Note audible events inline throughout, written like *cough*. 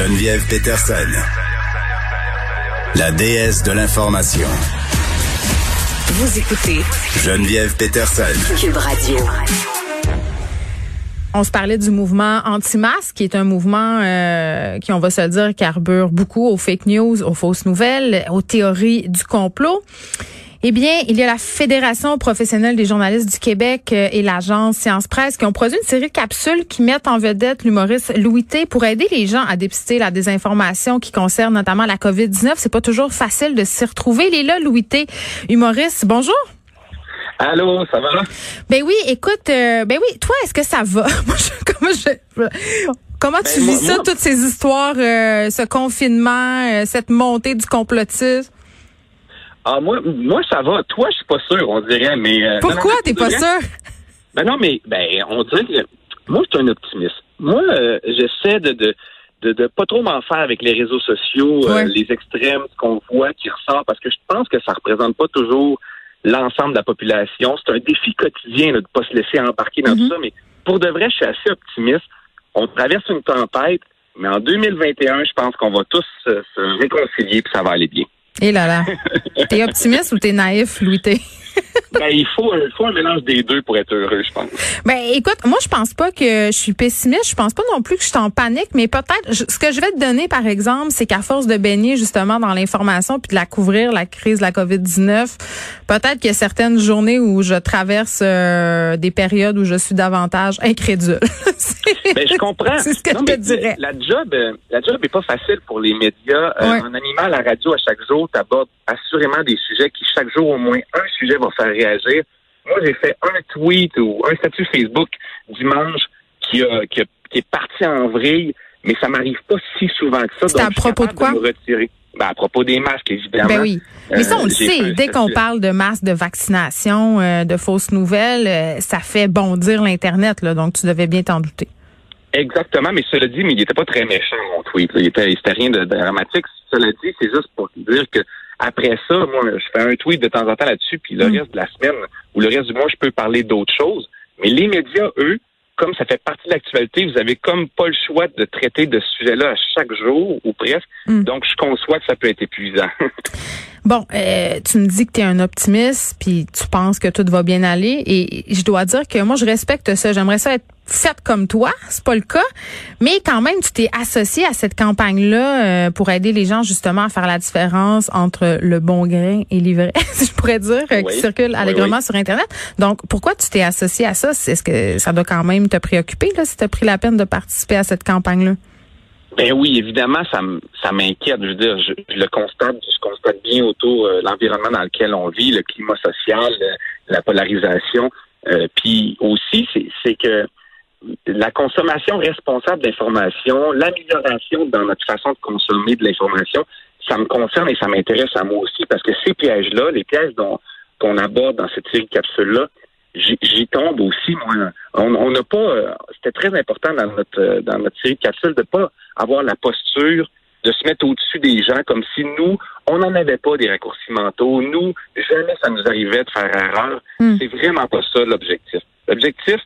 Geneviève Peterson, la déesse de l'information. Vous écoutez Geneviève Peterson. Cube Radio. On se parlait du mouvement anti-masque, qui est un mouvement euh, qui, on va se le dire, carbure beaucoup aux fake news, aux fausses nouvelles, aux théories du complot. Eh bien, il y a la Fédération professionnelle des journalistes du Québec euh, et l'agence Science Presse qui ont produit une série de capsules qui mettent en vedette l'humoriste Louis T pour aider les gens à dépister la désinformation qui concerne notamment la COVID-19. C'est pas toujours facile de s'y retrouver. Il est là, Louis T, humoriste. Bonjour. Allô, ça va? Ben oui, écoute, euh, ben oui, toi, est-ce que ça va? *laughs* Moi, je- comment je- Comment tu Ben, moi- vis ça, moi- toutes ces histoires, euh, ce confinement, euh, cette montée du complotisme? Ah, moi, moi, ça va. Toi, je suis pas sûr, on dirait, mais. euh, Pourquoi? t'es pas sûr? Ben non, mais ben, on dirait que moi, je suis un optimiste. Moi, euh, j'essaie de, de, de, de pas trop m'en faire avec les réseaux sociaux, euh, les extrêmes, ce qu'on voit qui ressort, parce que je pense que ça représente pas toujours l'ensemble de la population. C'est un défi quotidien là, de pas se laisser embarquer dans Mhm. tout ça, mais pour de vrai, je suis assez optimiste. On traverse une tempête, mais en 2021, je pense qu'on va tous euh, se réconcilier puis ça va aller bien. Eh là là. T'es optimiste ou t'es naïf, Louis? *laughs* Ben, il faut, il faut un mélange des deux pour être heureux, je pense. Ben écoute, moi je pense pas que je suis pessimiste, je pense pas non plus que je suis en panique, mais peut-être ce que je vais te donner par exemple, c'est qu'à force de baigner justement dans l'information puis de la couvrir la crise de la Covid-19, peut-être qu'il y a certaines journées où je traverse euh, des périodes où je suis davantage incrédule. *laughs* Ben, je comprends. C'est ce que Non, je te dirais. La job, euh, la job est pas facile pour les médias. Euh, Ouais. En animant la radio à chaque jour, tu abordes assurément des sujets qui, chaque jour, au moins un sujet va faire réagir. Moi, j'ai fait un tweet ou un statut Facebook dimanche qui, a, qui, a- qui est parti en vrille, mais ça m'arrive pas si souvent que ça. Donc à propos de quoi? me retirer. Ben, à propos des masques, évidemment. Ben oui. Mais ça, on Euh, le sait. Dès qu'on parle de masse de vaccination, euh, de fausses nouvelles, euh, ça fait bondir l'Internet. là. Donc, tu devais bien t'en douter. Exactement, mais cela dit, mais il était pas très méchant, mon tweet. là. Il était, c'était rien de dramatique. Cela dit, c'est juste pour dire que après ça, moi, je fais un tweet de temps en temps là-dessus, puis le Mm. reste de la semaine ou le reste du mois, je peux parler d'autres choses. Mais les médias, eux, comme ça fait partie de l'actualité, vous avez comme pas le choix de traiter de ce sujet-là à chaque jour ou presque. Mm. Donc, je conçois que ça peut être épuisant. *laughs* Bon, euh, tu me dis que tu es un optimiste, puis tu penses que tout va bien aller, et je dois dire que moi, je respecte ça. J'aimerais ça être faite comme toi, c'est pas le cas, mais quand même, tu t'es associé à cette campagne-là euh, pour aider les gens justement à faire la différence entre le bon grain et l'ivraie, *laughs* si je pourrais dire, euh, qui circule allègrement oui. sur Internet. Donc, pourquoi tu t'es associé à ça? Est-ce que ça doit quand même te préoccuper, là, si tu as pris la peine de participer à cette campagne-là? Ben oui, évidemment, ça, ça m'inquiète. Je veux dire, je, je le constate, je constate bien autour euh, l'environnement dans lequel on vit, le climat social, euh, la polarisation. Euh, Puis aussi, c'est- c'est que la consommation responsable d'information, l'amélioration dans notre façon de consommer de l'information, ça me concerne et ça m'intéresse à moi aussi parce que ces pièges-là, les pièges dont qu'on aborde dans cette série de capsules-là, j'y tombe aussi, moi. On on n'a pas, euh, c'était très important dans notre euh, dans notre série de capsules de pas avoir la posture de se mettre au-dessus des gens comme si nous, on n'en avait pas des raccourcis mentaux. Nous, jamais ça nous arrivait de faire erreur. Hmm. C'est vraiment pas ça l'objectif. L'objectif,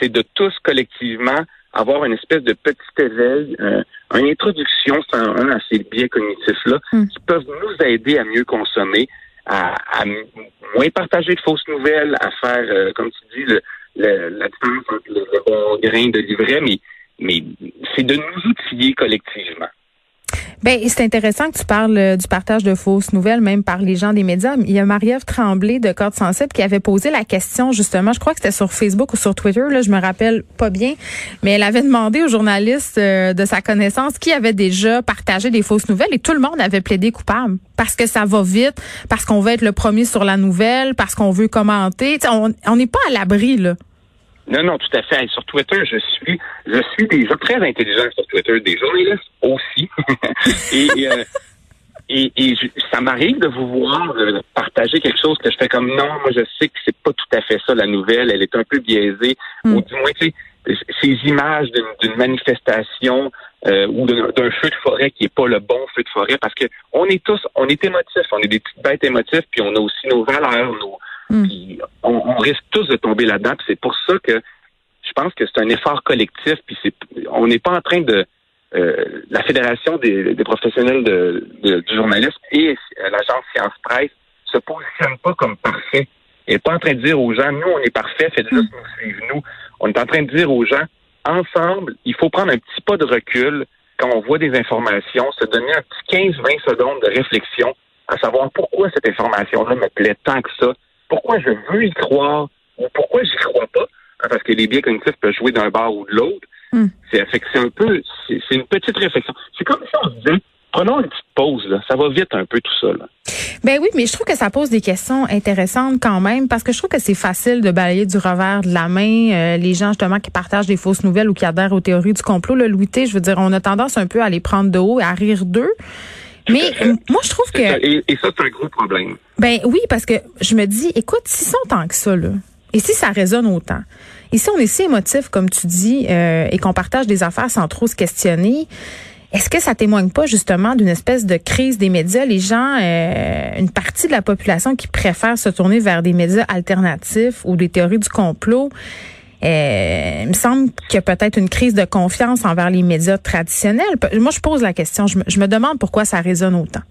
c'est de tous collectivement avoir une espèce de petit éveil, euh, une introduction sans un à ces biais cognitifs-là Hmm. qui peuvent nous aider à mieux consommer, à, moins partager de fausses nouvelles, à faire, euh, comme tu dis, le, le- la différence entre le, le bon grain de livret, mais, mais c'est de nous outiller collectivement. Ben, c'est intéressant que tu parles euh, du partage de fausses nouvelles, même par les gens des médias. Il y a Marie-Ève Tremblay de Corde Sensible qui avait posé la question, justement, je crois que c'était sur Facebook ou sur Twitter, là, je me rappelle pas bien, mais elle avait demandé aux journalistes euh, de sa connaissance qui avait déjà partagé des fausses nouvelles et tout le monde avait plaidé coupable parce que ça va vite, parce qu'on veut être le premier sur la nouvelle, parce qu'on veut commenter. Tu sais, on on n'est pas à l'abri, là. Non, non, tout à fait. sur Twitter, je suis, je suis des gens très intelligents sur Twitter, des journalistes aussi. *laughs* et, euh, et, et ça m'arrive de vous voir euh, partager quelque chose que je fais comme non, moi je sais que c'est pas tout à fait ça la nouvelle, elle est un peu biaisée, mm. ou du moins tu sais, ces images d'une manifestation euh, ou d'un feu de forêt qui est pas le bon feu de forêt, parce que on est tous, on est émotifs, on est des petites bêtes émotifs, puis on a aussi nos valeurs, nos, mm. on, on, risque tous de tomber là-dedans. C'est pour ça que je pense que c'est un effort collectif, puis c'est, on n'est pas en train de euh, la Fédération des, professionnels de, du journalisme et l'agence Science Presse se positionnent pas comme parfait. Elle n'est pas en train de dire aux gens, nous, on est parfait, faites juste nous suivre, nous. On est en train de dire aux gens, ensemble, il faut prendre un petit pas de recul quand on voit des informations, se donner un petit 15-20 secondes de réflexion à savoir pourquoi cette information-là me plaît tant que ça, pourquoi je veux y croire ou pourquoi j'y crois pas, hein, parce que les biais cognitifs peuvent jouer d'un bord ou de l'autre. Hmm. C'est un peu, c'est une petite réflexion. C'est comme si on se disait, prenons une petite pause, là. ça va vite un peu tout ça. Là. Ben oui, mais je trouve que ça pose des questions intéressantes quand même, parce que je trouve que c'est facile de balayer du revers de la main euh, les gens justement qui partagent des fausses nouvelles ou qui adhèrent aux théories du complot. Le Louis je veux dire, on a tendance un peu à les prendre de haut et à rire d'eux. Mais moi, je trouve que... et, ça, c'est un gros problème. Ben oui, parce que je me dis, écoute, s'ils sont tant que ça, là, et si ça résonne autant, et si on est si émotif, comme tu dis, euh, et qu'on partage des affaires sans trop se questionner, est-ce que ça témoigne pas justement d'une espèce de crise des médias? Les gens, euh, une partie de la population qui préfère se tourner vers des médias alternatifs ou des théories du complot, euh, il me semble qu'il y a peut-être une crise de confiance envers les médias traditionnels. Moi, je pose la question. Je me, je me demande pourquoi ça résonne autant.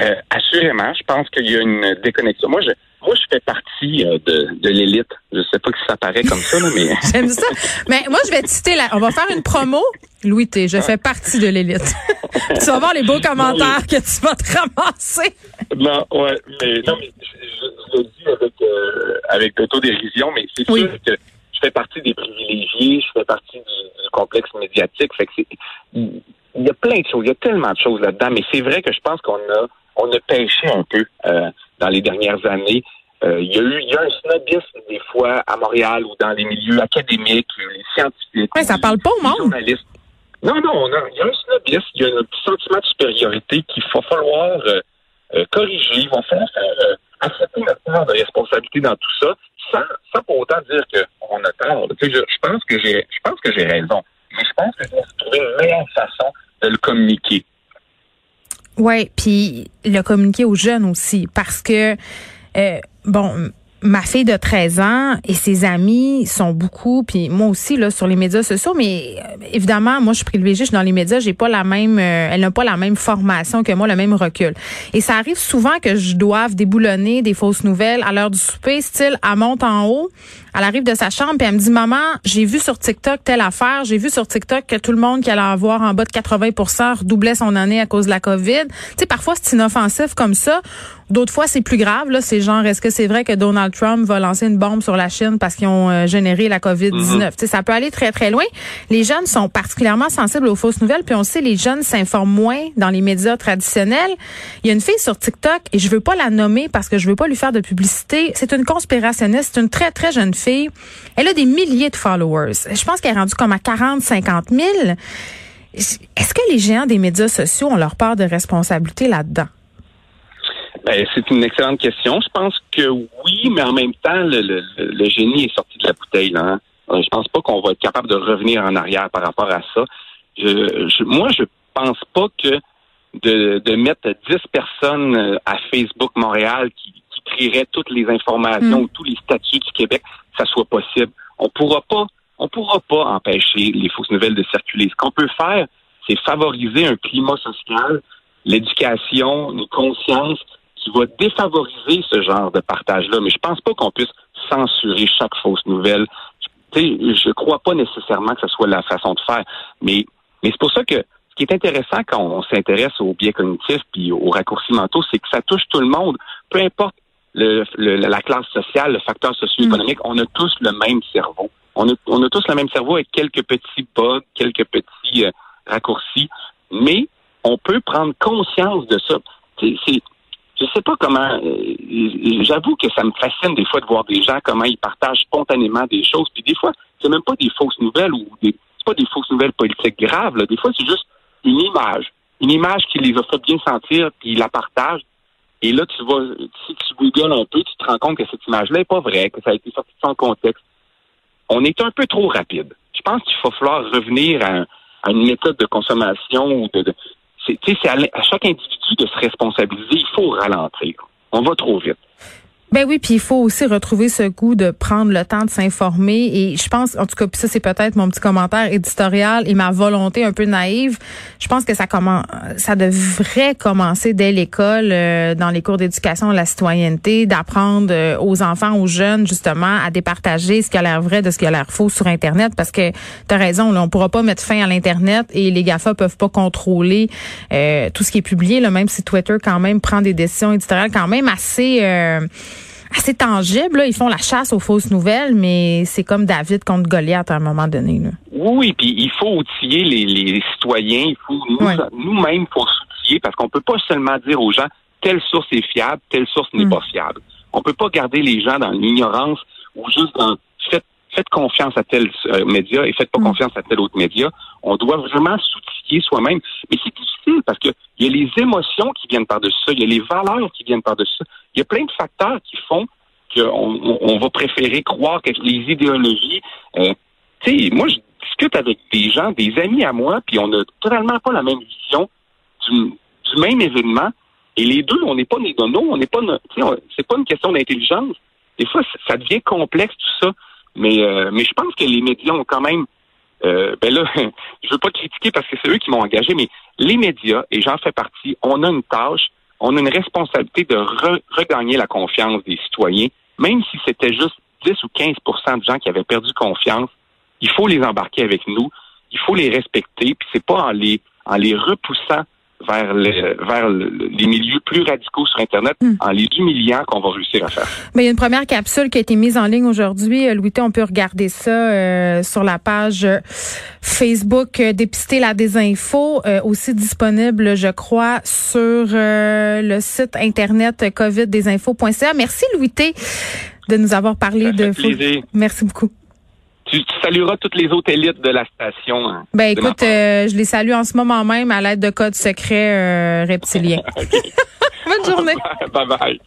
Euh, assurément, je pense qu'il y a une déconnexion. Moi, je, moi, je fais partie euh, de, de l'élite. Je sais pas si ça paraît comme ça, mais. *laughs* J'aime ça. Mais moi, je vais te citer là. On va faire une promo. Louis T, je fais partie de l'élite. *laughs* tu vas voir les beaux commentaires que tu vas te ramasser. Non, ouais, mais non, mais je, le dis avec euh, avec autodérision, mais c'est sûr que je fais partie des privilégiés, je fais partie du, complexe médiatique. Fait que c'est, il y a plein de choses, il y a tellement de choses là-dedans, mais c'est vrai que je pense qu'on a on a pêché un peu euh, dans les dernières années. Euh, il y a eu il y a un snobisme des fois à Montréal ou dans les milieux académiques, les scientifiques. Ouais, ça parle pas au monde. Journalistes. Non, non, non, il y a un snobisme, il y a un petit sentiment de supériorité qu'il va falloir euh, corriger, il va falloir faire accepter notre part de responsabilité dans tout ça, sans, sans pour autant dire je, pense que j'ai je pense que j'ai raison. Mais je pense que je dois trouver une meilleure façon de le communiquer. Oui, puis le communiquer aux jeunes aussi, parce que, euh, bon, ma fille de 13 ans et ses amis sont beaucoup, puis moi aussi là sur les médias sociaux, mais euh, évidemment moi je suis privilégiée, je suis dans les médias, j'ai pas la même, euh, elle n'a pas la même formation que moi, le même recul. Et ça arrive souvent que je doive déboulonner des fausses nouvelles à l'heure du souper, style à monte en haut, elle arrive de sa chambre puis elle me dit maman, j'ai vu sur TikTok telle affaire, j'ai vu sur TikTok que tout le monde qui allait avoir en bas de 80% redoublait son année à cause de la Covid. Tu sais parfois c'est inoffensif comme ça. D'autres fois, c'est plus grave. Là, c'est genre, est-ce que c'est vrai que Donald Trump va lancer une bombe sur la Chine parce qu'ils ont euh, généré la COVID-19? Mm Ça peut aller très, très loin. Les jeunes sont particulièrement sensibles aux fausses nouvelles. Puis on sait, les jeunes s'informent moins dans les médias traditionnels. Il y a une fille sur TikTok, et je veux pas la nommer parce que je veux pas lui faire de publicité. C'est une conspirationniste. C'est une très, très jeune fille elle a des milliers de followers. Je pense qu'elle est rendue comme à 40, 50 000. Est-ce que les géants des médias sociaux ont leur part de responsabilité là-dedans? Ben, c'est une excellente question. Je pense que oui, mais en même temps, le, génie est sorti de la bouteille. Là, hein. euh, Je pense pas qu'on va être capable de revenir en arrière par rapport à ça. Je, je, moi, je pense pas que de, de mettre 10 personnes euh, à Facebook Montréal qui, trieraient toutes les informations, mm. tous les statuts du Québec, ça soit possible. On pourra pas, on pourra pas empêcher les fausses nouvelles de circuler. Ce qu'on peut faire, c'est favoriser un climat social, l'éducation, une conscience qui va défavoriser ce genre de partage-là. Mais je pense pas qu'on puisse censurer chaque fausse nouvelle. Je, je crois pas nécessairement que ce soit la façon de faire. Mais, mais c'est pour ça que ce qui est intéressant quand on s'intéresse aux biais cognitifs puis aux raccourcis mentaux, c'est que ça touche tout le monde. Peu importe le, la classe sociale, le facteur socio-économique, on a tous le même cerveau. On a, on a tous le même cerveau avec quelques petits bugs, quelques petits euh, raccourcis, mais on peut prendre conscience de ça. C'est, je sais pas comment. euh, J'avoue que ça me fascine des fois de voir des gens comment ils partagent spontanément des choses. Puis des fois, c'est même pas des fausses nouvelles ou des c'est pas des fausses nouvelles politiques graves. Là. Des fois, c'est juste une image, une image qui les a fait bien sentir, puis ils la partagent. Et là, tu vas, si tu googles un peu, tu te rends compte que cette image-là n'est pas vraie, que ça a été sorti son contexte. On est un peu trop rapide. Je pense qu'il va falloir revenir à, une méthode de consommation ou de, de c'est, à, à chaque individu de se responsabiliser. Il faut ralentir. On va trop vite. Ben oui, puis il faut aussi retrouver ce goût de prendre le temps de s'informer et je pense, en tout cas, puis ça c'est peut-être mon petit commentaire éditorial et ma volonté un peu naïve. Je pense que ça commence, ça devrait commencer dès l'école, euh, dans les cours d'éducation à la citoyenneté, d'apprendre euh, aux enfants, aux jeunes justement à départager ce qui a l'air vrai de ce qui a l'air faux sur Internet, parce que t'as raison, là, on pourra pas mettre fin à l'internet et les Gafa peuvent pas contrôler euh, tout ce qui est publié, là, même si Twitter quand même prend des décisions éditoriales quand même assez euh, assez tangible. Là. Ils font la chasse aux fausses nouvelles, mais c'est comme David contre Goliath à un moment donné. Là. Oui, puis il faut outiller les, les citoyens. Il faut nous, Ouais. nous-mêmes, faut s'outiller parce qu'on peut pas seulement dire aux gens telle source est fiable, telle source n'est Mm. pas fiable. On peut pas garder les gens dans l'ignorance ou juste dans faites, faites confiance à tel euh, média et faites pas Mm. confiance à tel autre média. On doit vraiment s'outiller soi-même. Mais c'est difficile parce que il y a les émotions qui viennent par-dessus ça, il y a les valeurs qui viennent par-dessus ça. Il y a plein de facteurs qui font qu'on on, on va préférer croire que les idéologies. euh, tu sais, moi, je discute avec des gens, des amis à moi, puis on n'a totalement pas la même vision du, même événement. Et les deux, on n'est pas des donos, on n'est pas, c'est pas une question d'intelligence. Des fois, ça devient complexe tout ça. Mais, euh, mais je pense que les médias ont quand même, euh, ben là, *laughs* je veux pas critiquer parce que c'est eux qui m'ont engagé, mais les médias, et j'en fais partie, on a une tâche, on a une responsabilité de re- regagner la confiance des citoyens, même si c'était juste 10 ou 15% de gens qui avaient perdu confiance. Il faut les embarquer avec nous, il faut les respecter, puis c'est pas en les en les repoussant vers le, vers le- les milieux plus radicaux sur Internet, Hmm. en les humiliant qu'on va réussir à faire. Ben, il y a une première capsule qui a été mise en ligne aujourd'hui. Euh, Louis, on peut regarder ça euh, sur la page euh, Facebook euh, Dépister la désinfo, euh, aussi disponible, je crois, sur euh, le site internet coviddesinfo.ca. Merci Louis T de nous avoir parlé de. Merci beaucoup. Tu, tu salueras toutes les autres élites de la station. hein, Ben écoute, euh, je les salue en ce moment même à l'aide de codes secrets euh, reptiliens. *laughs* *laughs* Bonne journée. bye bye.